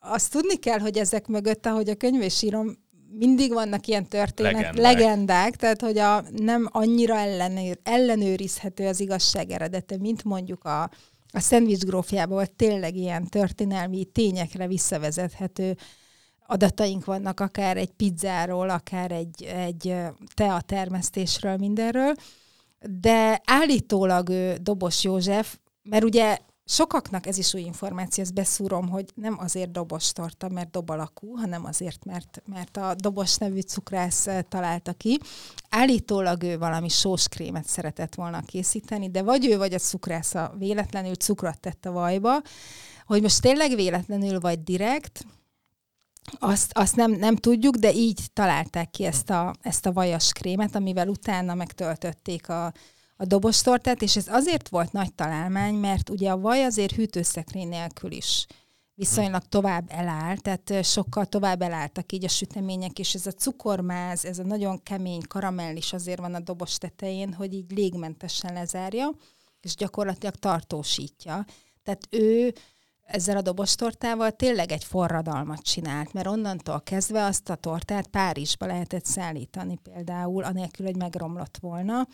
azt tudni kell, hogy ezek mögött, ahogy a könyvésírom mindig vannak ilyen történet, legendák, legendák tehát hogy a, nem annyira ellenőr, ellenőrizhető az igazság eredete, mint mondjuk a, a szendvics grófjából tényleg ilyen történelmi tényekre visszavezethető adataink vannak, akár egy pizzáról, akár egy, egy tea termesztésről, mindenről, de állítólag ő Dobos József, mert ugye Sokaknak ez is új információ, ezt beszúrom, hogy nem azért dobos torta, mert dob alakú, hanem azért, mert, mert a dobos nevű cukrász eh, találta ki. Állítólag ő valami sóskrémet szeretett volna készíteni, de vagy ő, vagy a cukrásza véletlenül cukrot tett a vajba, hogy most tényleg véletlenül vagy direkt, azt, azt nem, nem tudjuk, de így találták ki ezt a, ezt a vajas krémet, amivel utána megtöltötték a, a dobostortát, és ez azért volt nagy találmány, mert ugye a vaj azért hűtőszekrény nélkül is viszonylag tovább eláll, tehát sokkal tovább elálltak így a sütemények, és ez a cukormáz, ez a nagyon kemény karamell is azért van a dobos tetején, hogy így légmentesen lezárja, és gyakorlatilag tartósítja. Tehát ő ezzel a dobostortával tényleg egy forradalmat csinált, mert onnantól kezdve azt a tortát Párizsba lehetett szállítani például, anélkül, hogy megromlott volna.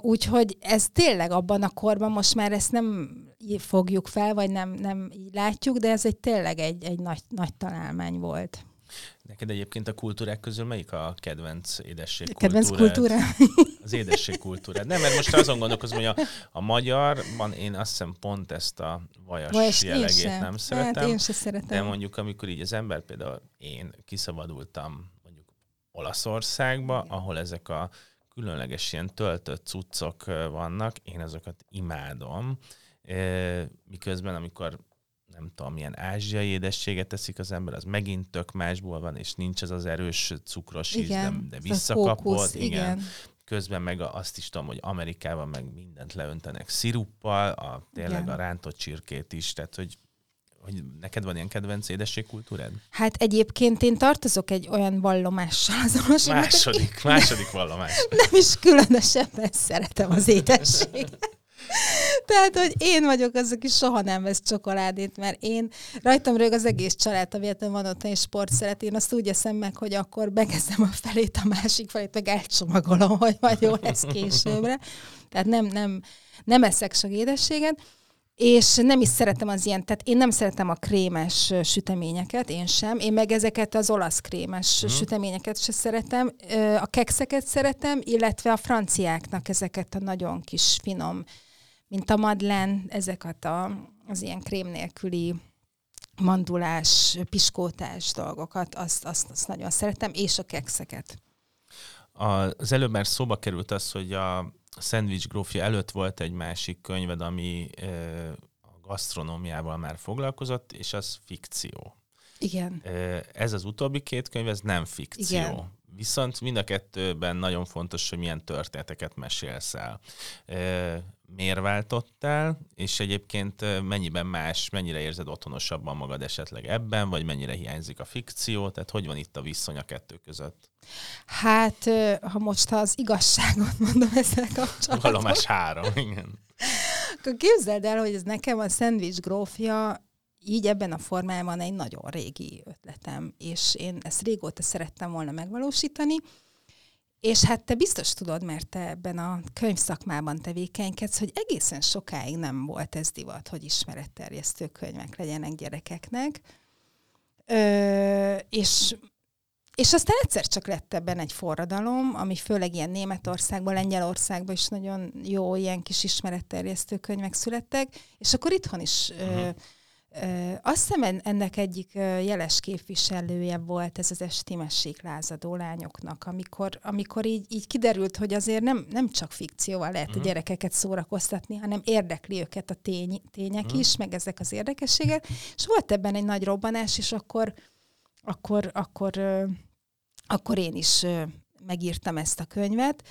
Úgyhogy ez tényleg abban a korban most már ezt nem fogjuk fel, vagy nem, nem így látjuk, de ez egy tényleg egy, egy nagy, nagy találmány volt. Neked egyébként a kultúrák közül melyik a kedvenc édesség Kedvenc kultúra? [LAUGHS] Az édesség kultúrád. Nem, mert most azon gondolkozom, hogy a, a magyarban én azt hiszem pont ezt a vajas, vajas jellegét nem hát szeretem. Hát én sem szeretem. De mondjuk, amikor így az ember, például én kiszabadultam mondjuk Olaszországba, Igen. ahol ezek a különleges ilyen töltött cuccok vannak, én azokat imádom. Miközben, amikor nem tudom, milyen ázsiai édességet teszik az ember, az megint tök másból van, és nincs ez az erős cukros íz, de, de visszakapod. Igen. igen. Közben meg azt is tudom, hogy Amerikában meg mindent leöntenek sziruppal, a, tényleg igen. a rántott csirkét is, tehát hogy hogy neked van ilyen kedvenc édességkultúrád? Hát egyébként én tartozok egy olyan vallomással azonosítom. Második, második vallomás. [LAUGHS] Nem is különösebben szeretem az édességet. Tehát, hogy én vagyok az, aki soha nem vesz csokoládét, mert én rajtam rög az egész család, ha véletlenül van ott egy sport szeret, én azt úgy eszem meg, hogy akkor bekezdem a felét, a másik felét, meg elcsomagolom, hogy majd jó lesz későbbre. Tehát nem, nem, nem eszek sok édességet. És nem is szeretem az ilyen, tehát én nem szeretem a krémes süteményeket, én sem. Én meg ezeket az olasz krémes hmm. süteményeket se szeretem. A kekszeket szeretem, illetve a franciáknak ezeket a nagyon kis finom mint a madlen, ezeket a, az ilyen krém nélküli mandulás, piskótás dolgokat, azt, azt, azt nagyon szeretem, és a kekszeket. Az előbb már szóba került az, hogy a Sandwich grófja előtt volt egy másik könyved, ami a gasztronómiával már foglalkozott, és az fikció. Igen. Ez az utóbbi két könyv, ez nem fikció. Igen. Viszont mind a kettőben nagyon fontos, hogy milyen történeteket mesélsz el miért váltottál, és egyébként mennyiben más, mennyire érzed otthonosabban magad esetleg ebben, vagy mennyire hiányzik a fikció, tehát hogy van itt a viszony a kettő között? Hát, ha most az igazságot mondom ezzel kapcsolatban. Valomás három, igen. Akkor képzeld el, hogy ez nekem a szendvics grófja így ebben a formában egy nagyon régi ötletem, és én ezt régóta szerettem volna megvalósítani, és hát te biztos tudod, mert te ebben a könyvszakmában tevékenykedsz, hogy egészen sokáig nem volt ez divat, hogy ismeretterjesztő könyvek legyenek gyerekeknek. Ö, és, és aztán egyszer csak lett ebben egy forradalom, ami főleg ilyen Németországban, Lengyelországban is nagyon jó ilyen kis ismeretterjesztő könyvek születtek, és akkor itthon is uh-huh. Azt hiszem ennek egyik jeles képviselője volt ez az esti mesék lázadó lányoknak, amikor, amikor így, így kiderült, hogy azért nem, nem csak fikcióval lehet uh-huh. a mhm. gyerekeket szórakoztatni, hanem érdekli őket a tény, tények uh-huh. is, meg ezek az érdekességek. És volt ebben egy nagy robbanás, és akkor, akkor, akkor, akkor én is megírtam ezt a könyvet.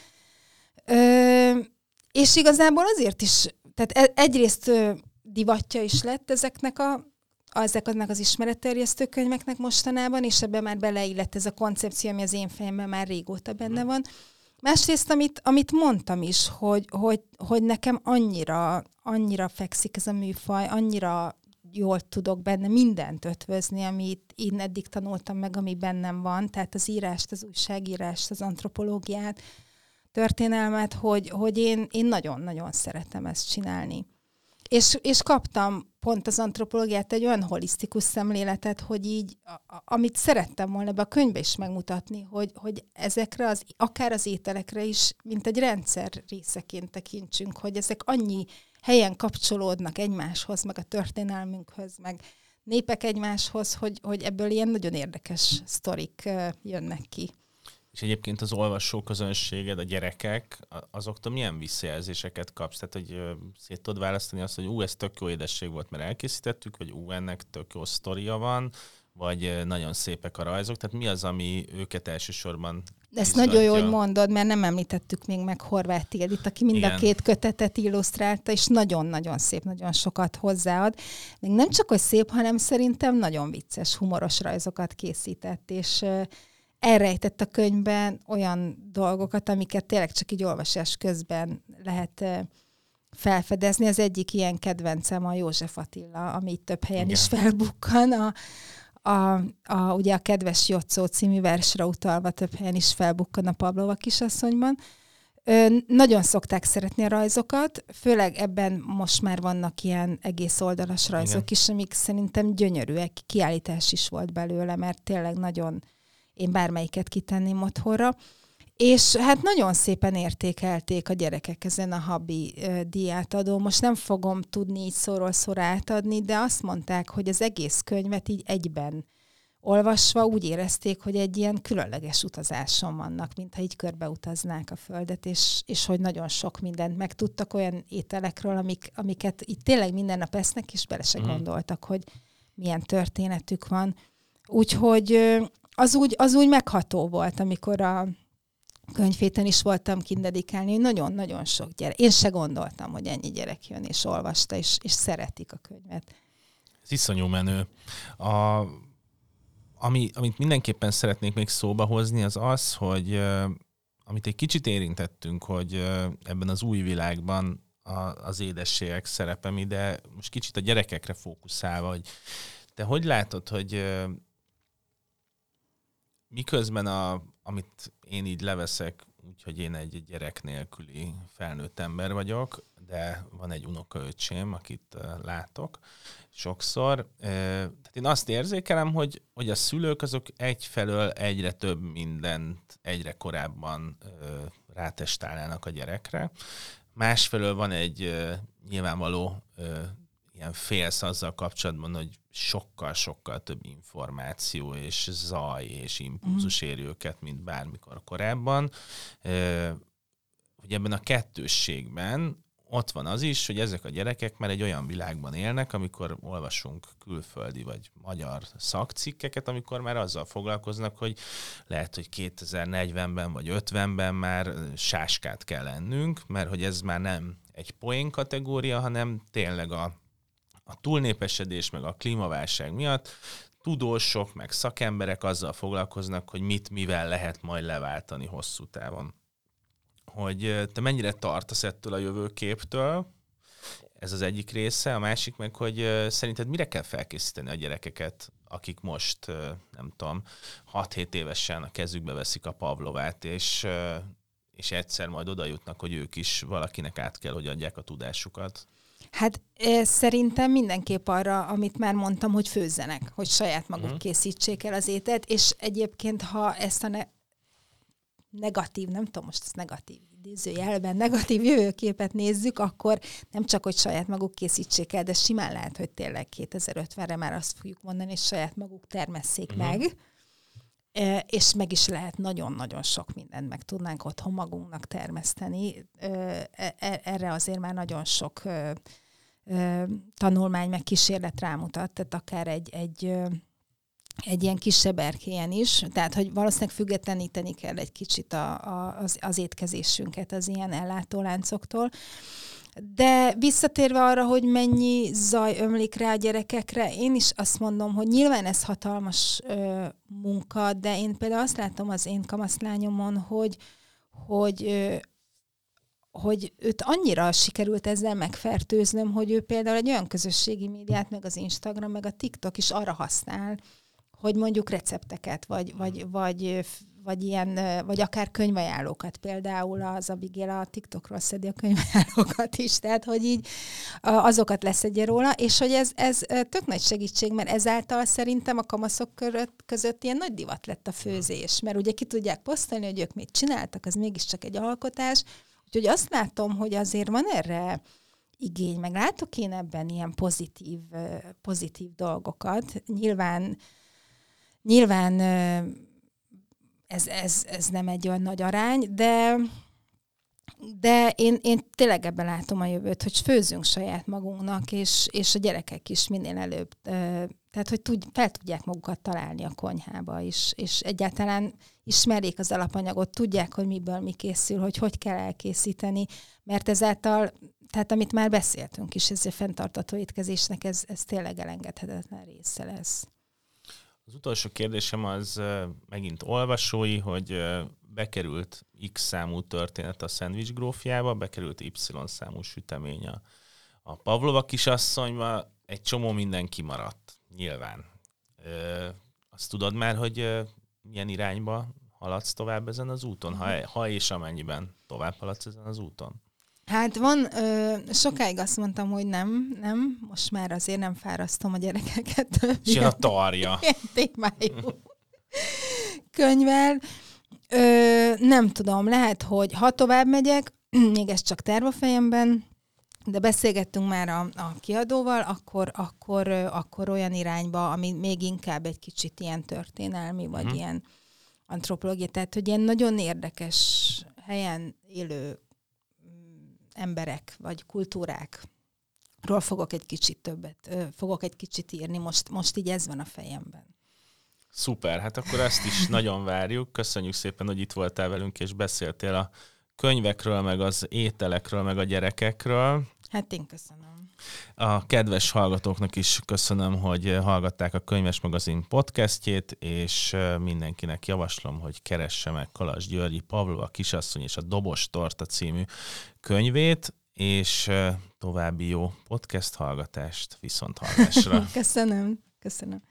És igazából azért is, tehát e, egyrészt divatja is lett ezeknek a ezeknek az ismeretterjesztő könyveknek mostanában, és ebben már beleillett ez a koncepció, ami az én fejemben már régóta benne van. Másrészt, amit, amit mondtam is, hogy, hogy, hogy nekem annyira, annyira fekszik ez a műfaj, annyira jól tudok benne mindent ötvözni, amit én eddig tanultam meg, ami bennem van, tehát az írást, az újságírást, az antropológiát, történelmet, hogy, hogy én, én nagyon-nagyon szeretem ezt csinálni. És, és kaptam pont az antropológiát egy olyan holisztikus szemléletet, hogy így, a, amit szerettem volna be a könyvbe is megmutatni, hogy, hogy ezekre az, akár az ételekre is, mint egy rendszer részeként tekintsünk, hogy ezek annyi helyen kapcsolódnak egymáshoz, meg a történelmünkhöz, meg népek egymáshoz, hogy, hogy ebből ilyen nagyon érdekes sztorik jönnek ki. És egyébként az olvasóközönséged, a gyerekek, azoktól milyen visszajelzéseket kapsz? Tehát, hogy szét tudod választani azt, hogy ú, ez tök jó édesség volt, mert elkészítettük, vagy ú, ennek tök jó sztoria van, vagy nagyon szépek a rajzok. Tehát mi az, ami őket elsősorban Ezt izgatja. nagyon jó, hogy mondod, mert nem említettük még meg Horváth Tildit, aki mind Igen. a két kötetet illusztrálta, és nagyon-nagyon szép, nagyon sokat hozzáad. Még nem csak, hogy szép, hanem szerintem nagyon vicces, humoros rajzokat készített, és elrejtett a könyvben olyan dolgokat, amiket tényleg csak így olvasás közben lehet felfedezni. Az egyik ilyen kedvencem a József Attila, ami itt több helyen Igen. is felbukkan. A, a, a, ugye a Kedves Jocó című versre utalva több helyen is felbukkan a Pavlova kisasszonyban. Ö, nagyon szokták szeretni a rajzokat, főleg ebben most már vannak ilyen egész oldalas rajzok Igen. is, amik szerintem gyönyörűek, kiállítás is volt belőle, mert tényleg nagyon, én bármelyiket kitenném otthonra. És hát nagyon szépen értékelték a gyerekek ezen a habi ö, díjátadó. Most nem fogom tudni így szóról szóra átadni, de azt mondták, hogy az egész könyvet így egyben olvasva úgy érezték, hogy egy ilyen különleges utazáson vannak, mintha így körbeutaznák a Földet, és, és hogy nagyon sok mindent megtudtak olyan ételekről, amik, amiket itt tényleg minden nap esznek, és bele se Mhm. gondoltak, hogy milyen történetük van. Úgyhogy az úgy, az úgy megható volt, amikor a könyvhéten is voltam kint dedikálni, hogy nagyon-nagyon sok gyerek. Én se gondoltam, hogy ennyi gyerek jön és olvasta, és, és szeretik a könyvet. Ez iszonyú menő. A, ami, amit mindenképpen szeretnék még szóba hozni, az az, hogy amit egy kicsit érintettünk, hogy ebben az új világban a, az édességek szerepe mi, de most kicsit a gyerekekre fókuszálva, hogy te hogy látod, hogy miközben a, amit én így leveszek, úgyhogy én egy gyerek nélküli felnőtt ember vagyok, de van egy unokaöcsém, akit látok sokszor. Tehát én azt érzékelem, hogy, hogy a szülők azok egyfelől egyre több mindent egyre korábban rátestálnának a gyerekre. Másfelől van egy nyilvánvaló ilyen félsz azzal kapcsolatban, hogy sokkal-sokkal több információ és zaj és impulzus éri őket, mint bármikor korábban. Hogy ebben a kettősségben ott van az is, hogy ezek a gyerekek már egy olyan világban élnek, amikor olvasunk külföldi vagy magyar szakcikkeket, amikor már azzal foglalkoznak, hogy lehet, hogy 2040-ben vagy 50-ben már sáskát kell lennünk, mert hogy ez már nem egy poén kategória, hanem tényleg a, a túlnépesedés meg a klímaválság miatt. Tudósok meg szakemberek azzal foglalkoznak, hogy mit mivel lehet majd leváltani hosszú távon. Hogy te mennyire tartasz ettől a jövőképtől, ez az egyik része, a másik meg, hogy szerinted mire kell felkészíteni a gyerekeket, akik most, nem tudom, 6-7 évesen a kezükbe veszik a Pavlovát, és, és egyszer majd oda jutnak, hogy ők is valakinek át kell, hogy adják a tudásukat. Hát szerintem mindenképp arra, amit már mondtam, hogy főzzenek, hogy saját maguk uh-huh. készítsék el az ételt, és egyébként, ha ezt a ne- negatív, nem tudom most ezt negatív idézőjelben, negatív jövőképet nézzük, akkor nem csak, hogy saját maguk készítsék el, de simán lehet, hogy tényleg 2050-re már azt fogjuk mondani, hogy saját maguk termesszék uh-huh. meg, és meg is lehet nagyon-nagyon sok mindent meg tudnánk otthon magunknak termeszteni. E- e- Erre azért már nagyon sok tanulmány meg kísérlet rámutat, tehát akár egy, egy, egy ilyen kisebb erkélyen is, tehát hogy valószínűleg függetleníteni kell egy kicsit a, a, az, az étkezésünket az ilyen ellátóláncoktól. De visszatérve arra, hogy mennyi zaj ömlik rá a gyerekekre, én is azt mondom, hogy nyilván ez hatalmas ö, munka, de én például azt látom az én kamaszlányomon, hogy, hogy ö, hogy őt annyira sikerült ezzel megfertőznöm, hogy ő például egy olyan közösségi médiát, meg az Instagram, meg a TikTok is arra használ, hogy mondjuk recepteket, vagy, vagy, vagy, vagy ilyen, vagy akár könyvajánlókat. Például az Abigail a TikTokról szedi a könyvajánlókat is, tehát hogy így azokat leszedje róla, és hogy ez, ez tök nagy segítség, mert ezáltal szerintem a kamaszok között, között ilyen nagy divat lett a főzés, mert ugye ki tudják posztolni, hogy ők mit csináltak, az mégiscsak egy alkotás, úgyhogy azt látom, hogy azért van erre igény, meg látok én ebben ilyen pozitív, pozitív dolgokat. Nyilván, nyilván ez, ez, ez nem egy olyan nagy arány, de, de én, én tényleg ebben látom a jövőt, hogy főzzünk saját magunknak, és, és a gyerekek is minél előbb, tehát hogy tud, fel tudják magukat találni a konyhába is, és egyáltalán ismerjék az alapanyagot, tudják, hogy miből mi készül, hogy hogy kell elkészíteni, mert ezáltal, tehát amit már beszéltünk is, ez a fenntartató étkezésnek, ez, ez tényleg elengedhetetlen része lesz. Az utolsó kérdésem az megint olvasói, hogy bekerült X számú történet a szendvics grófjába, bekerült Y számú sütemény a, a Pavlova kisasszonyba, egy csomó minden kimaradt, nyilván. Ö, azt tudod már, hogy ö, milyen irányba haladsz tovább ezen az úton, ha, ha és amennyiben tovább haladsz ezen az úton? Hát van, ö, sokáig azt mondtam, hogy nem, nem, most már azért nem fárasztom a gyerekeket. És a tarja. [LAUGHS] Ilyen témájú [LAUGHS] könyvvel. Ö, nem tudom, lehet, hogy ha tovább megyek, [CLEARS THROAT] még ez csak terv a fejemben, de beszélgettünk már a, a kiadóval, akkor, akkor, akkor olyan irányba, ami még inkább egy kicsit ilyen történelmi, vagy uh-huh. ilyen antropológia, tehát hogy ilyen nagyon érdekes helyen élő mm, emberek, vagy kultúrák ról fogok egy kicsit többet, fogok egy kicsit írni, most, most így ez van a fejemben. Szuper, hát akkor ezt is nagyon várjuk. Köszönjük szépen, hogy itt voltál velünk, és beszéltél a könyvekről, meg az ételekről, meg a gyerekekről. Hát én köszönöm. A kedves hallgatóknak is köszönöm, hogy hallgatták a Könyves Magazin podcastjét, és mindenkinek javaslom, hogy keresse meg Kalas Györgyi Pavlova a Kisasszony és a Dobos Torta című könyvét, és további jó podcast hallgatást viszont hallásra. [LAUGHS] köszönöm, köszönöm.